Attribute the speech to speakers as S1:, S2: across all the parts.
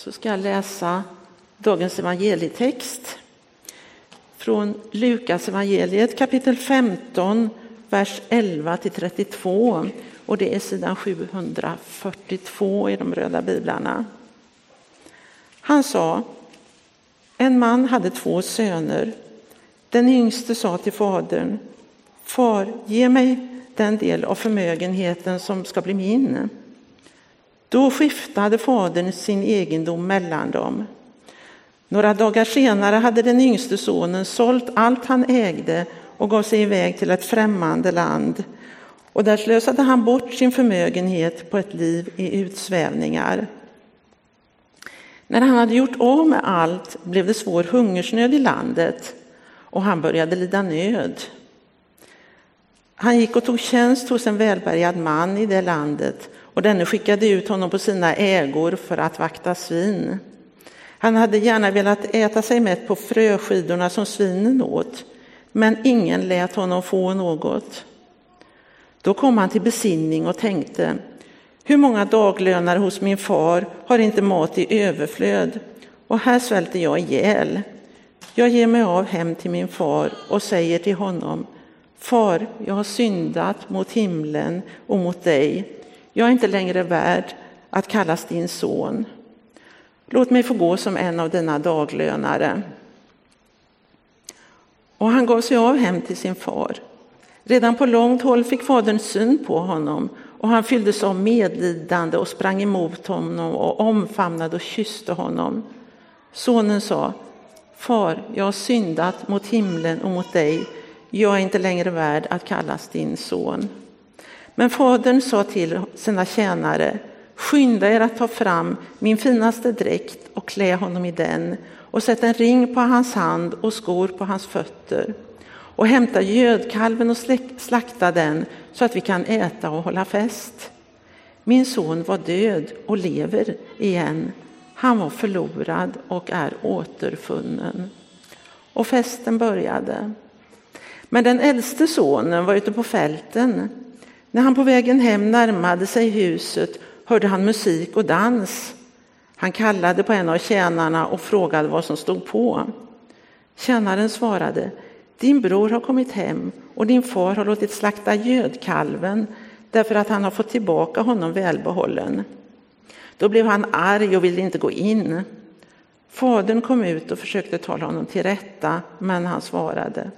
S1: så ska jag läsa dagens evangelietext från Lukas evangeliet kapitel 15, vers 11 till 32 och det är sidan 742 i de röda biblarna. Han sa, en man hade två söner. Den yngste sa till fadern, far, ge mig den del av förmögenheten som ska bli min. Då skiftade fadern sin egendom mellan dem. Några dagar senare hade den yngste sonen sålt allt han ägde och gav sig iväg till ett främmande land. Och där slösade han bort sin förmögenhet på ett liv i utsvävningar. När han hade gjort av med allt blev det svår hungersnöd i landet och han började lida nöd. Han gick och tog tjänst hos en välbärgad man i det landet och denne skickade ut honom på sina ägor för att vakta svin. Han hade gärna velat äta sig mätt på fröskidorna som svinen åt, men ingen lät honom få något. Då kom han till besinning och tänkte, hur många daglönare hos min far har inte mat i överflöd och här svälter jag ihjäl. Jag ger mig av hem till min far och säger till honom, Far, jag har syndat mot himlen och mot dig. Jag är inte längre värd att kallas din son. Låt mig få gå som en av dina daglönare. Och han gav sig av hem till sin far. Redan på långt håll fick fadern syn på honom och han fylldes av medlidande och sprang emot honom och omfamnade och kysste honom. Sonen sa, Far, jag har syndat mot himlen och mot dig. Jag är inte längre värd att kallas din son. Men fadern sa till sina tjänare, skynda er att ta fram min finaste dräkt och klä honom i den och sätt en ring på hans hand och skor på hans fötter och hämta gödkalven och slakta den så att vi kan äta och hålla fest. Min son var död och lever igen. Han var förlorad och är återfunnen. Och festen började. Men den äldste sonen var ute på fälten. När han på vägen hem närmade sig huset hörde han musik och dans. Han kallade på en av tjänarna och frågade vad som stod på. Tjänaren svarade, din bror har kommit hem och din far har låtit slakta gödkalven därför att han har fått tillbaka honom välbehållen. Då blev han arg och ville inte gå in. Fadern kom ut och försökte tala honom till rätta, men han svarade.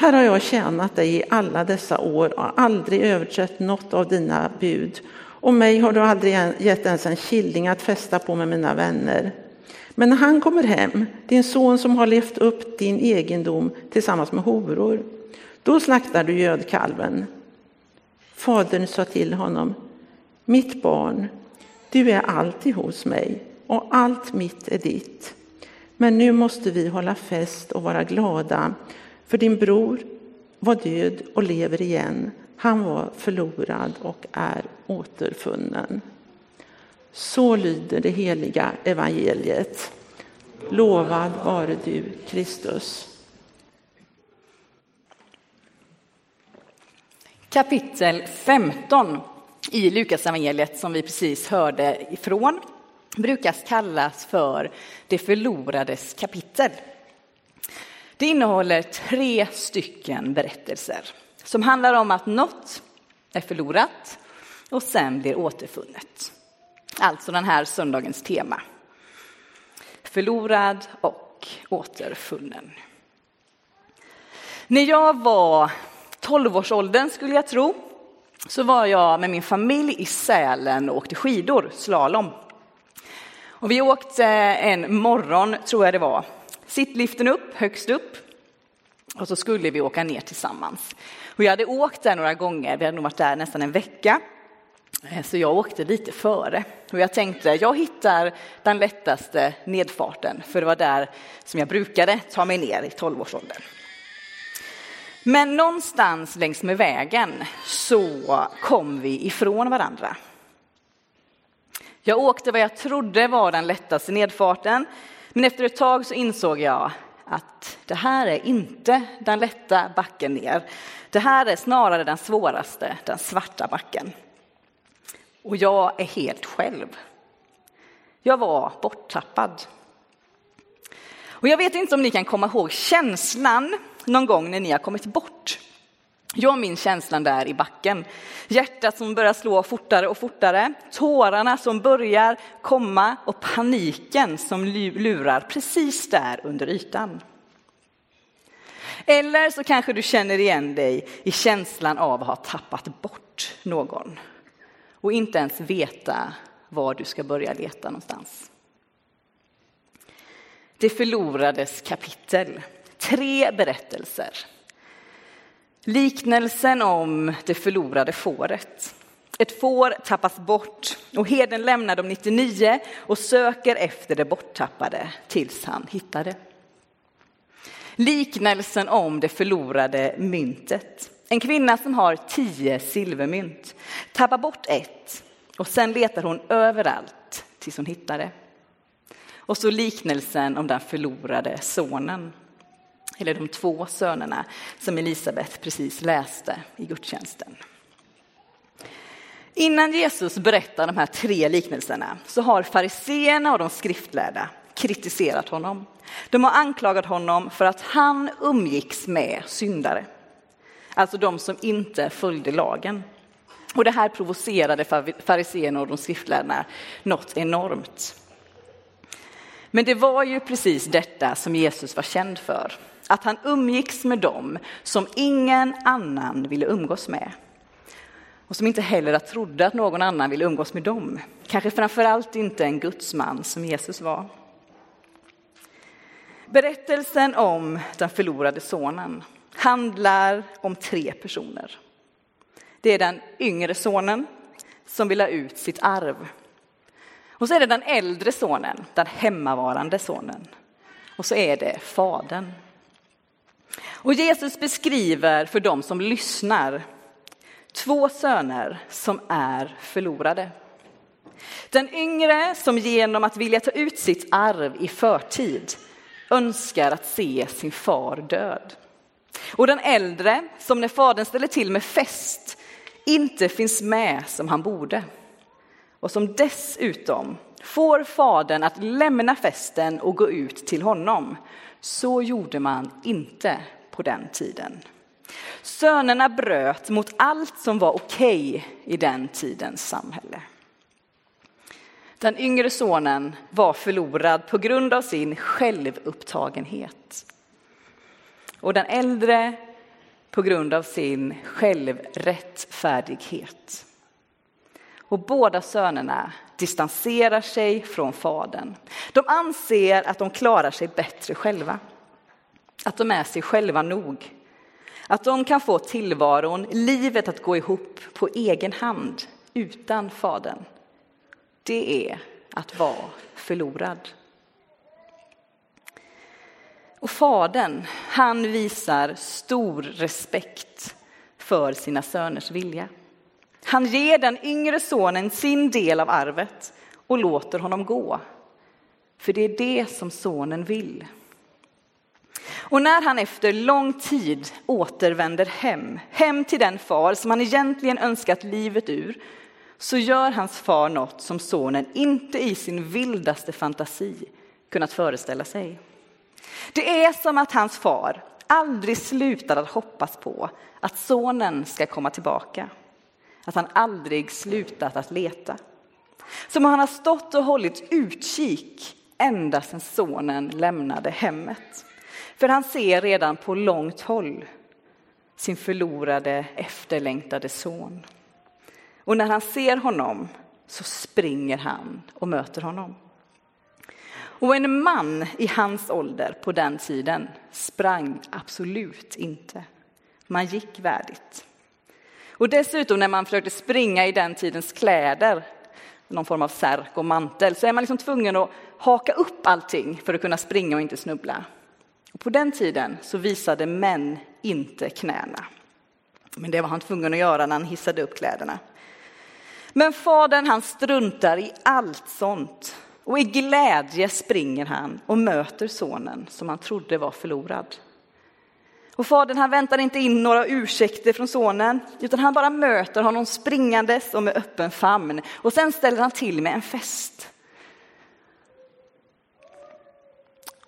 S1: Här har jag tjänat dig i alla dessa år och aldrig överträtt något av dina bud. Och mig har du aldrig gett ens en killing att fästa på med mina vänner. Men när han kommer hem, din son som har levt upp din egendom tillsammans med horor, då slaktar du gödkalven. Fadern sa till honom, mitt barn, du är alltid hos mig och allt mitt är ditt. Men nu måste vi hålla fest och vara glada, för din bror var död och lever igen. Han var förlorad och är återfunnen. Så lyder det heliga evangeliet. Lovad vare du, Kristus.
S2: Kapitel 15 i Lukas evangeliet som vi precis hörde ifrån brukar kallas för det förlorades kapitel. Det innehåller tre stycken berättelser som handlar om att något är förlorat och sen blir återfunnet. Alltså den här söndagens tema. Förlorad och återfunnen. När jag var 12-årsåldern skulle jag tro, så var jag med min familj i Sälen och åkte skidor, slalom. Och vi åkte en morgon, tror jag det var, sittliften upp, högst upp. Och så skulle vi åka ner tillsammans. Och jag hade åkt där några gånger, vi hade nog varit där nästan en vecka. Eh, så jag åkte lite före och jag tänkte jag hittar den lättaste nedfarten för det var där som jag brukade ta mig ner i 12-årsåldern. Men någonstans längs med vägen så kom vi ifrån varandra. Jag åkte vad jag trodde var den lättaste nedfarten men efter ett tag så insåg jag att det här är inte den lätta backen ner. Det här är snarare den svåraste, den svarta backen. Och jag är helt själv. Jag var borttappad. Och jag vet inte om ni kan komma ihåg känslan någon gång när ni har kommit bort. Jag minns känslan där i backen. Hjärtat som börjar slå fortare och fortare, tårarna som börjar komma och paniken som lurar precis där under ytan. Eller så kanske du känner igen dig i känslan av att ha tappat bort någon och inte ens veta var du ska börja leta någonstans. Det förlorades kapitel, tre berättelser. Liknelsen om det förlorade fåret. Ett får tappas bort och herden lämnar de 99 och söker efter det borttappade tills han hittar det. Liknelsen om det förlorade myntet. En kvinna som har tio silvermynt tappar bort ett och sen letar hon överallt tills hon hittar det. Och så liknelsen om den förlorade sonen. Eller de två sönerna som Elisabet precis läste i gudstjänsten. Innan Jesus berättar de här tre liknelserna så har fariseerna och de skriftlärda kritiserat honom. De har anklagat honom för att han umgicks med syndare, alltså de som inte följde lagen. Och det här provocerade fariséerna och de skriftlärda något enormt. Men det var ju precis detta som Jesus var känd för, att han umgicks med dem som ingen annan ville umgås med. Och som inte heller trodde att någon annan ville umgås med dem. Kanske framför allt inte en gudsman som Jesus var. Berättelsen om den förlorade sonen handlar om tre personer. Det är den yngre sonen som vill ha ut sitt arv. Och så är det den äldre sonen, den hemmavarande sonen. Och så är det fadern. Och Jesus beskriver för dem som lyssnar två söner som är förlorade. Den yngre som genom att vilja ta ut sitt arv i förtid önskar att se sin far död. Och den äldre som när fadern ställer till med fest inte finns med som han borde. Och som dessutom får fadern att lämna festen och gå ut till honom. Så gjorde man inte på den tiden. Sönerna bröt mot allt som var okej okay i den tidens samhälle. Den yngre sonen var förlorad på grund av sin självupptagenhet. Och den äldre på grund av sin självrättfärdighet. Och båda sönerna distanserar sig från fadern. De anser att de klarar sig bättre själva. Att de är sig själva nog. Att de kan få tillvaron, livet att gå ihop på egen hand utan fadern. Det är att vara förlorad. Och fadern, han visar stor respekt för sina söners vilja. Han ger den yngre sonen sin del av arvet och låter honom gå. För det är det som sonen vill. Och när han efter lång tid återvänder hem, hem till den far som han egentligen önskat livet ur, så gör hans far något som sonen inte i sin vildaste fantasi kunnat föreställa sig. Det är som att hans far aldrig slutar att hoppas på att sonen ska komma tillbaka. Att han aldrig slutat att leta. Som om han har stått och hållit utkik ända sedan sonen lämnade hemmet. För han ser redan på långt håll sin förlorade, efterlängtade son. Och när han ser honom så springer han och möter honom. Och en man i hans ålder på den tiden sprang absolut inte. Man gick värdigt. Och dessutom när man försökte springa i den tidens kläder, någon form av särk och mantel, så är man liksom tvungen att haka upp allting för att kunna springa och inte snubbla. Och på den tiden så visade män inte knäna. Men det var han tvungen att göra när han hissade upp kläderna. Men fadern han struntar i allt sånt och i glädje springer han och möter sonen som han trodde var förlorad. Och fadern han väntar inte in några ursäkter från sonen utan han bara möter honom springandes och med öppen famn och sen ställer han till med en fest.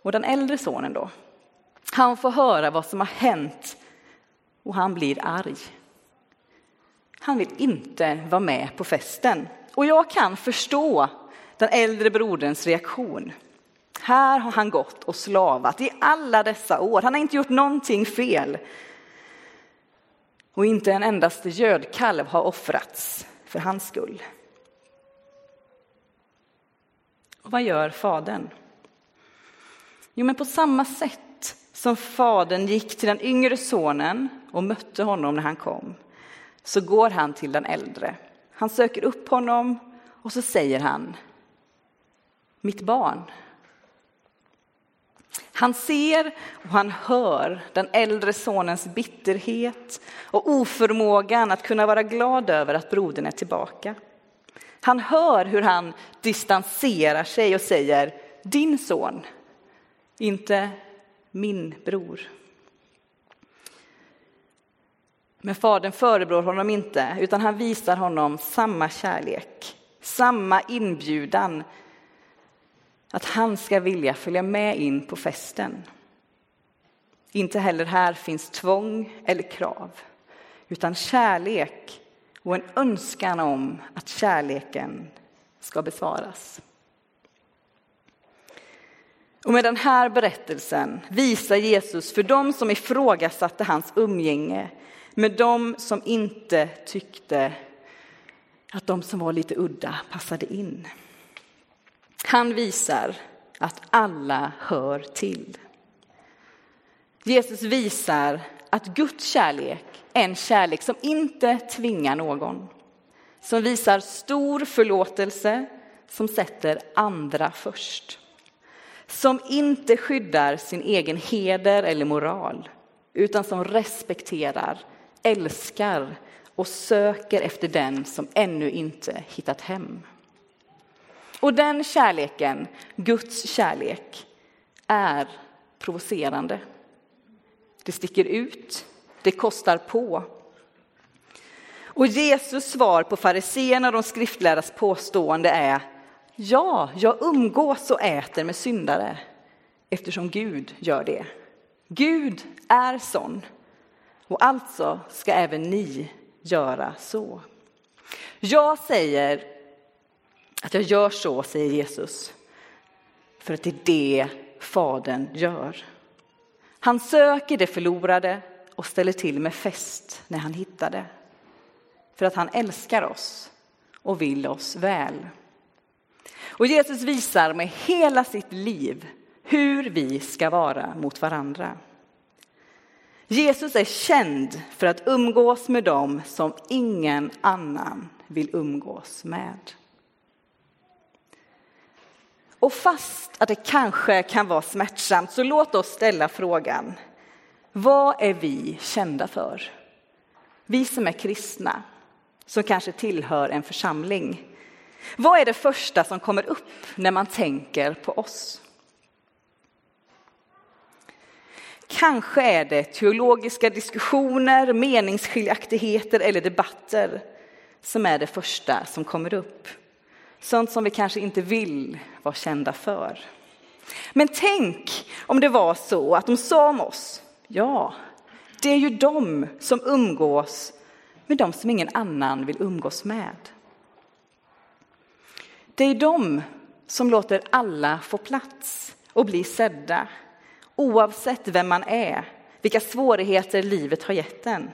S2: Och den äldre sonen då? Han får höra vad som har hänt och han blir arg. Han vill inte vara med på festen. Och jag kan förstå den äldre broderns reaktion. Här har han gått och slavat i alla dessa år. Han har inte gjort någonting fel. Och inte en endaste gödkalv har offrats för hans skull. Och vad gör fadern? Jo, men på samma sätt som fadern gick till den yngre sonen och mötte honom när han kom, så går han till den äldre. Han söker upp honom och så säger han, mitt barn. Han ser och han hör den äldre sonens bitterhet och oförmågan att kunna vara glad över att brodern är tillbaka. Han hör hur han distanserar sig och säger din son, inte min bror. Men fadern förebrår honom inte, utan han visar honom samma kärlek, samma inbjudan att han ska vilja följa med in på festen. Inte heller här finns tvång eller krav, utan kärlek och en önskan om att kärleken ska besvaras. Och med den här berättelsen visar Jesus för dem som ifrågasatte hans umgänge med dem som inte tyckte att de som var lite udda passade in. Han visar att alla hör till. Jesus visar att Guds kärlek är en kärlek som inte tvingar någon. Som visar stor förlåtelse, som sätter andra först. Som inte skyddar sin egen heder eller moral, utan som respekterar, älskar och söker efter den som ännu inte hittat hem. Och den kärleken, Guds kärlek, är provocerande. Det sticker ut, det kostar på. Och Jesus svar på fariséerna och de skriftlärdas påstående är Ja, jag umgås och äter med syndare eftersom Gud gör det. Gud är sån och alltså ska även ni göra så. Jag säger att jag gör så, säger Jesus, för att det är det Fadern gör. Han söker det förlorade och ställer till med fest när han hittar det. För att han älskar oss och vill oss väl. Och Jesus visar med hela sitt liv hur vi ska vara mot varandra. Jesus är känd för att umgås med dem som ingen annan vill umgås med. Och fast att det kanske kan vara smärtsamt så låt oss ställa frågan. Vad är vi kända för? Vi som är kristna, som kanske tillhör en församling. Vad är det första som kommer upp när man tänker på oss? Kanske är det teologiska diskussioner, meningsskiljaktigheter eller debatter som är det första som kommer upp. Sånt som vi kanske inte vill vara kända för. Men tänk om det var så att de sa om oss, ja, det är ju de som umgås med de som ingen annan vill umgås med. Det är de som låter alla få plats och bli sedda, oavsett vem man är, vilka svårigheter livet har gett en.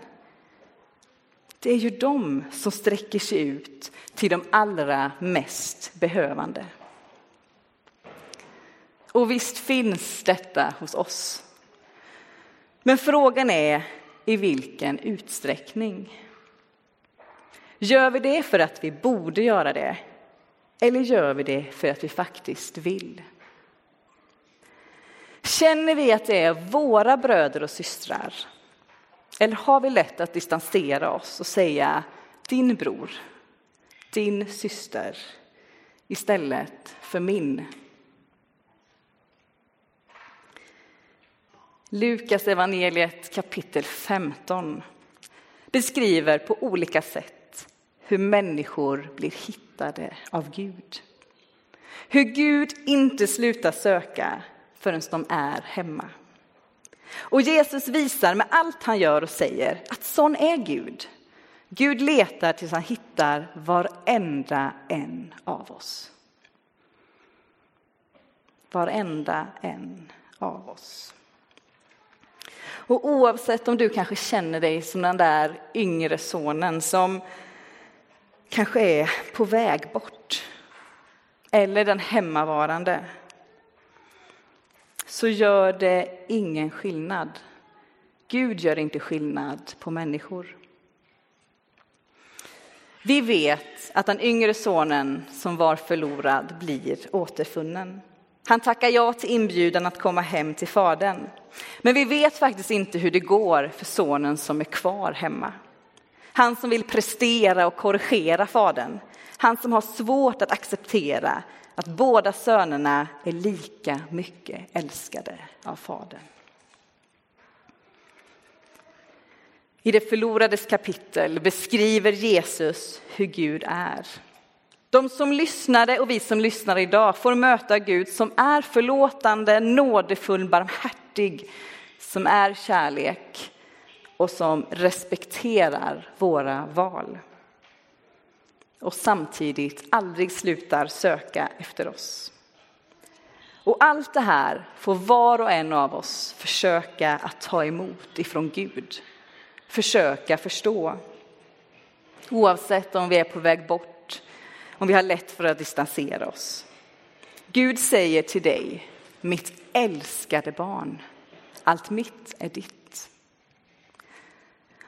S2: Det är ju de som sträcker sig ut till de allra mest behövande. Och visst finns detta hos oss. Men frågan är i vilken utsträckning. Gör vi det för att vi borde göra det? Eller gör vi det för att vi faktiskt vill? Känner vi att det är våra bröder och systrar eller har vi lätt att distansera oss och säga din bror, din syster istället för min? Lukas evangeliet kapitel 15 beskriver på olika sätt hur människor blir hittade av Gud. Hur Gud inte slutar söka förrän de är hemma. Och Jesus visar med allt han gör och säger att sån är Gud. Gud letar tills han hittar varenda en av oss. Varenda en av oss. Och oavsett om du kanske känner dig som den där yngre sonen som kanske är på väg bort eller den hemmavarande så gör det ingen skillnad. Gud gör inte skillnad på människor. Vi vet att den yngre sonen som var förlorad blir återfunnen. Han tackar ja till inbjudan att komma hem till fadern. Men vi vet faktiskt inte hur det går för sonen som är kvar hemma. Han som vill prestera och korrigera fadern. Han som har svårt att acceptera att båda sönerna är lika mycket älskade av fadern. I det förlorades kapitel beskriver Jesus hur Gud är. De som lyssnade och vi som lyssnar idag får möta Gud som är förlåtande, nådefull, barmhärtig, som är kärlek och som respekterar våra val. Och samtidigt aldrig slutar söka efter oss. Och allt det här får var och en av oss försöka att ta emot ifrån Gud. Försöka förstå. Oavsett om vi är på väg bort, om vi har lätt för att distansera oss. Gud säger till dig, mitt älskade barn, allt mitt är ditt.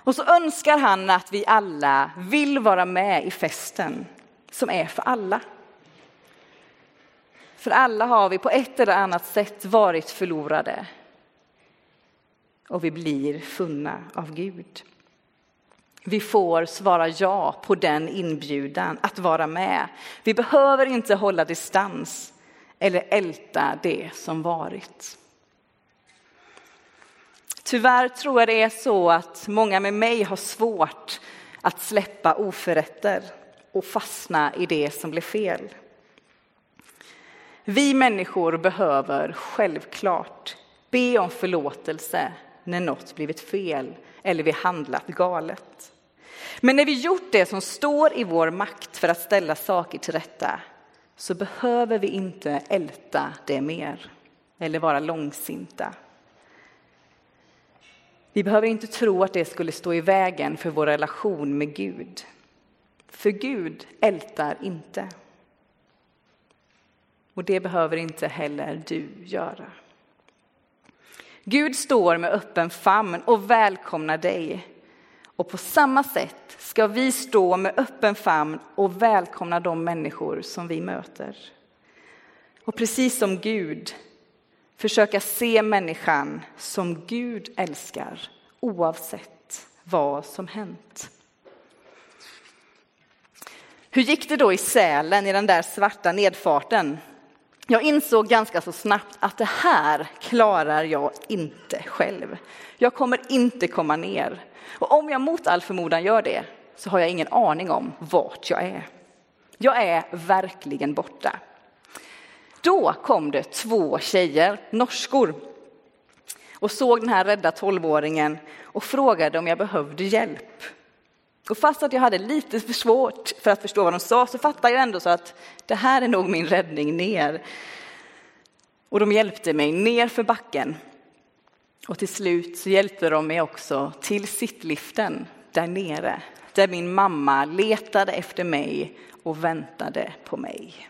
S2: Och så önskar han att vi alla vill vara med i festen som är för alla. För alla har vi på ett eller annat sätt varit förlorade. Och vi blir funna av Gud. Vi får svara ja på den inbjudan att vara med. Vi behöver inte hålla distans eller älta det som varit. Tyvärr tror jag det är så att många med mig har svårt att släppa oförrätter och fastna i det som blev fel. Vi människor behöver självklart be om förlåtelse när något blivit fel eller vi handlat galet. Men när vi gjort det som står i vår makt för att ställa saker till rätta så behöver vi inte älta det mer eller vara långsinta. Vi behöver inte tro att det skulle stå i vägen för vår relation med Gud. För Gud ältar inte. Och det behöver inte heller du göra. Gud står med öppen famn och välkomnar dig. Och på samma sätt ska vi stå med öppen famn och välkomna de människor som vi möter. Och precis som Gud försöka se människan som Gud älskar oavsett vad som hänt. Hur gick det då i Sälen i den där svarta nedfarten? Jag insåg ganska så snabbt att det här klarar jag inte själv. Jag kommer inte komma ner. Och om jag mot all förmodan gör det så har jag ingen aning om vart jag är. Jag är verkligen borta. Då kom det två tjejer, norskor, och såg den här rädda tolvåringen och frågade om jag behövde hjälp. Och fast att jag hade lite för svårt för att förstå vad de sa så fattade jag ändå så att det här är nog min räddning ner. Och de hjälpte mig ner för backen. Och till slut så hjälpte de mig också till sittliften där nere, där min mamma letade efter mig och väntade på mig.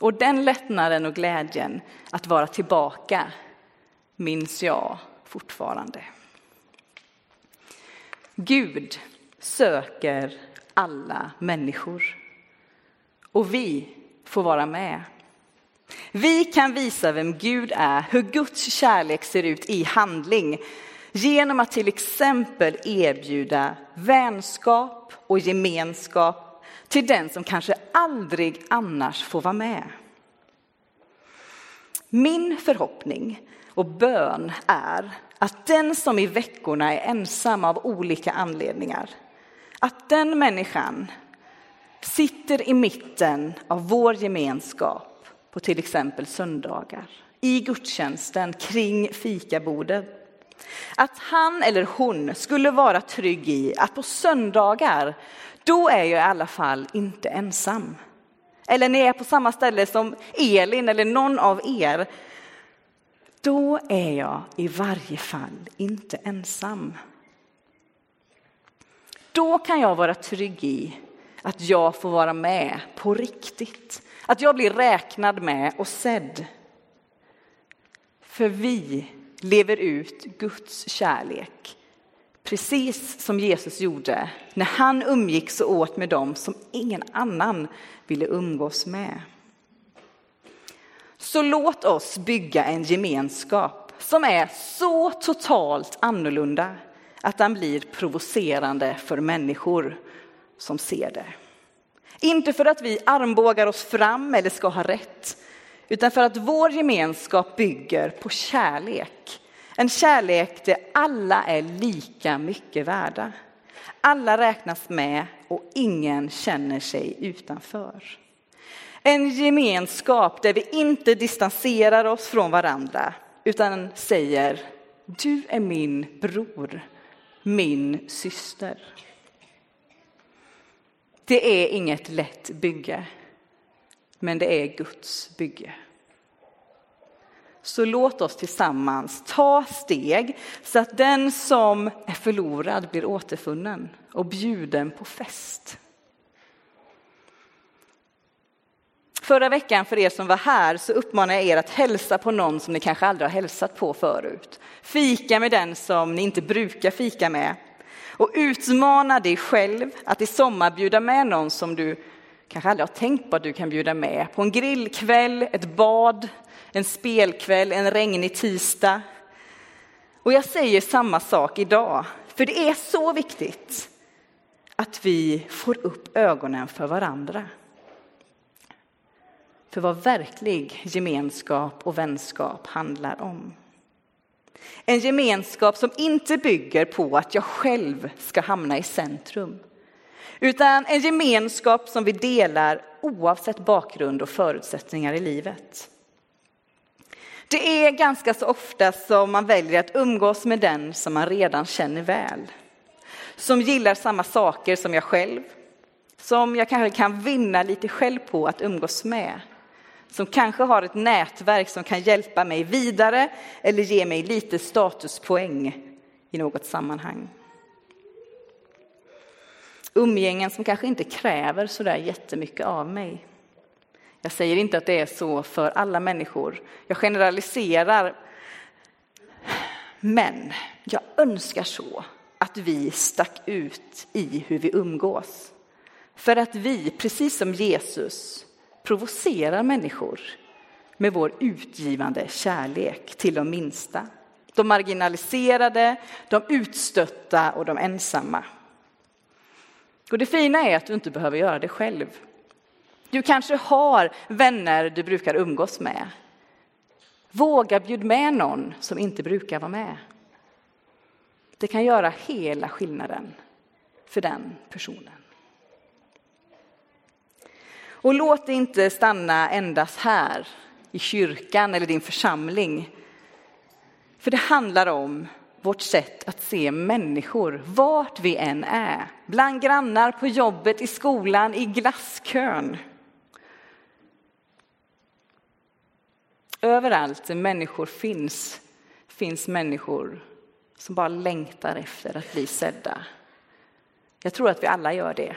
S2: Och den lättnaden och glädjen att vara tillbaka minns jag fortfarande. Gud söker alla människor och vi får vara med. Vi kan visa vem Gud är, hur Guds kärlek ser ut i handling genom att till exempel erbjuda vänskap och gemenskap till den som kanske aldrig annars får vara med. Min förhoppning och bön är att den som i veckorna är ensam av olika anledningar, att den människan sitter i mitten av vår gemenskap på till exempel söndagar, i gudstjänsten kring fikabordet. Att han eller hon skulle vara trygg i att på söndagar, då är jag i alla fall inte ensam. Eller när jag är på samma ställe som Elin eller någon av er, då är jag i varje fall inte ensam. Då kan jag vara trygg i att jag får vara med på riktigt. Att jag blir räknad med och sedd. För vi lever ut Guds kärlek. Precis som Jesus gjorde när han umgicks och åt med dem som ingen annan ville umgås med. Så låt oss bygga en gemenskap som är så totalt annorlunda att den blir provocerande för människor som ser det. Inte för att vi armbågar oss fram eller ska ha rätt, utan för att vår gemenskap bygger på kärlek. En kärlek där alla är lika mycket värda. Alla räknas med och ingen känner sig utanför. En gemenskap där vi inte distanserar oss från varandra utan säger du är min bror, min syster. Det är inget lätt bygge, men det är Guds bygge. Så låt oss tillsammans ta steg så att den som är förlorad blir återfunnen och bjuden på fest. Förra veckan, för er som var här, så uppmanar jag er att hälsa på någon som ni kanske aldrig har hälsat på förut. Fika med den som ni inte brukar fika med. Och utmana dig själv att i sommar bjuda med någon som du kanske aldrig har tänkt på att du kan bjuda med på en grillkväll, ett bad, en spelkväll, en regnig tisdag. Och jag säger samma sak idag, för det är så viktigt att vi får upp ögonen för varandra. För vad verklig gemenskap och vänskap handlar om. En gemenskap som inte bygger på att jag själv ska hamna i centrum. Utan en gemenskap som vi delar oavsett bakgrund och förutsättningar i livet. Det är ganska så ofta som man väljer att umgås med den som man redan känner väl. Som gillar samma saker som jag själv. Som jag kanske kan vinna lite själv på att umgås med som kanske har ett nätverk som kan hjälpa mig vidare eller ge mig lite statuspoäng i något sammanhang. Umgängen som kanske inte kräver så där jättemycket av mig. Jag säger inte att det är så för alla människor. Jag generaliserar. Men jag önskar så att vi stack ut i hur vi umgås. För att vi, precis som Jesus, provocerar människor med vår utgivande kärlek till de minsta. De marginaliserade, de utstötta och de ensamma. Och det fina är att du inte behöver göra det själv. Du kanske har vänner du brukar umgås med. Våga bjud med någon som inte brukar vara med. Det kan göra hela skillnaden för den personen. Och låt det inte stanna endast här i kyrkan eller din församling. För det handlar om vårt sätt att se människor, vart vi än är. Bland grannar, på jobbet, i skolan, i glasskön. Överallt där människor finns, finns människor som bara längtar efter att bli sedda. Jag tror att vi alla gör det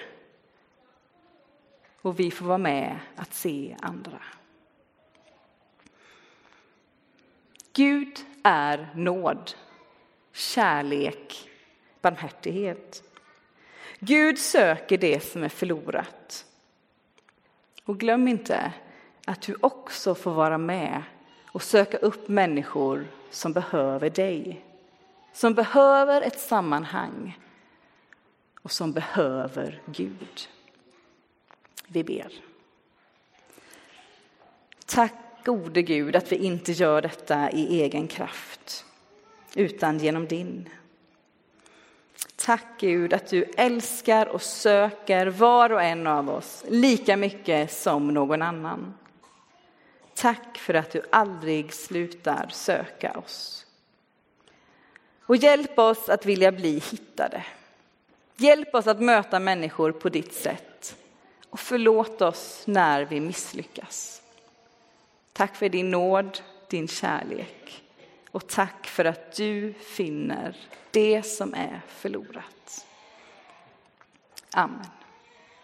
S2: och vi får vara med att se andra. Gud är nåd, kärlek, barmhärtighet. Gud söker det som är förlorat. Och glöm inte att du också får vara med och söka upp människor som behöver dig. Som behöver ett sammanhang och som behöver Gud. Vi ber. Tack gode Gud att vi inte gör detta i egen kraft, utan genom din. Tack Gud att du älskar och söker var och en av oss lika mycket som någon annan. Tack för att du aldrig slutar söka oss. Och hjälp oss att vilja bli hittade. Hjälp oss att möta människor på ditt sätt. Och förlåt oss när vi misslyckas. Tack för din nåd, din kärlek. Och tack för att du finner det som är förlorat. Amen.